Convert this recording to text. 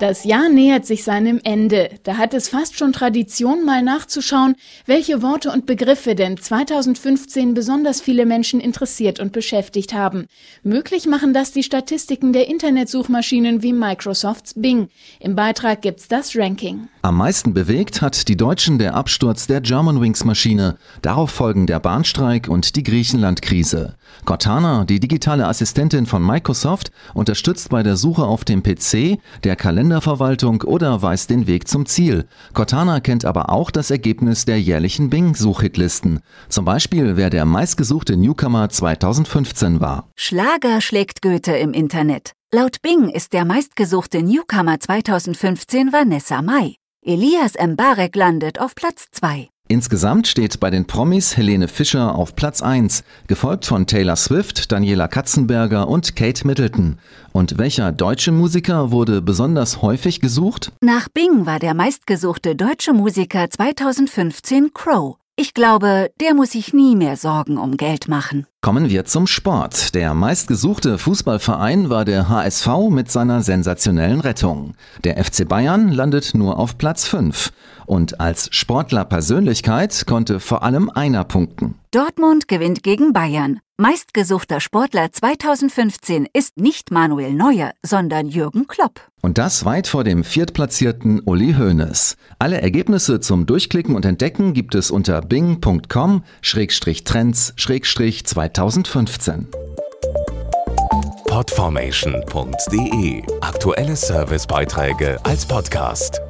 Das Jahr nähert sich seinem Ende. Da hat es fast schon Tradition, mal nachzuschauen, welche Worte und Begriffe denn 2015 besonders viele Menschen interessiert und beschäftigt haben. Möglich machen das die Statistiken der Internetsuchmaschinen wie Microsofts Bing. Im Beitrag gibt's das Ranking. Am meisten bewegt hat die Deutschen der Absturz der Germanwings-Maschine. Darauf folgen der Bahnstreik und die Griechenland-Krise. Cortana, die digitale Assistentin von Microsoft, unterstützt bei der Suche auf dem PC, der Kalenderverwaltung oder weist den Weg zum Ziel. Cortana kennt aber auch das Ergebnis der jährlichen Bing-Suchhitlisten. Zum Beispiel, wer der meistgesuchte Newcomer 2015 war. Schlager schlägt Goethe im Internet. Laut Bing ist der meistgesuchte Newcomer 2015 Vanessa Mai. Elias Mbarek landet auf Platz 2. Insgesamt steht bei den Promis Helene Fischer auf Platz 1, gefolgt von Taylor Swift, Daniela Katzenberger und Kate Middleton. Und welcher deutsche Musiker wurde besonders häufig gesucht? Nach Bing war der meistgesuchte deutsche Musiker 2015 Crow. Ich glaube, der muss sich nie mehr Sorgen um Geld machen. Kommen wir zum Sport. Der meistgesuchte Fußballverein war der HSV mit seiner sensationellen Rettung. Der FC Bayern landet nur auf Platz 5. Und als Sportlerpersönlichkeit konnte vor allem einer punkten. Dortmund gewinnt gegen Bayern. Meistgesuchter Sportler 2015 ist nicht Manuel Neuer, sondern Jürgen Klopp. Und das weit vor dem viertplatzierten Uli Hoeneß. Alle Ergebnisse zum Durchklicken und Entdecken gibt es unter bing.com-trends-2015. Podformation.de Aktuelle Servicebeiträge als Podcast.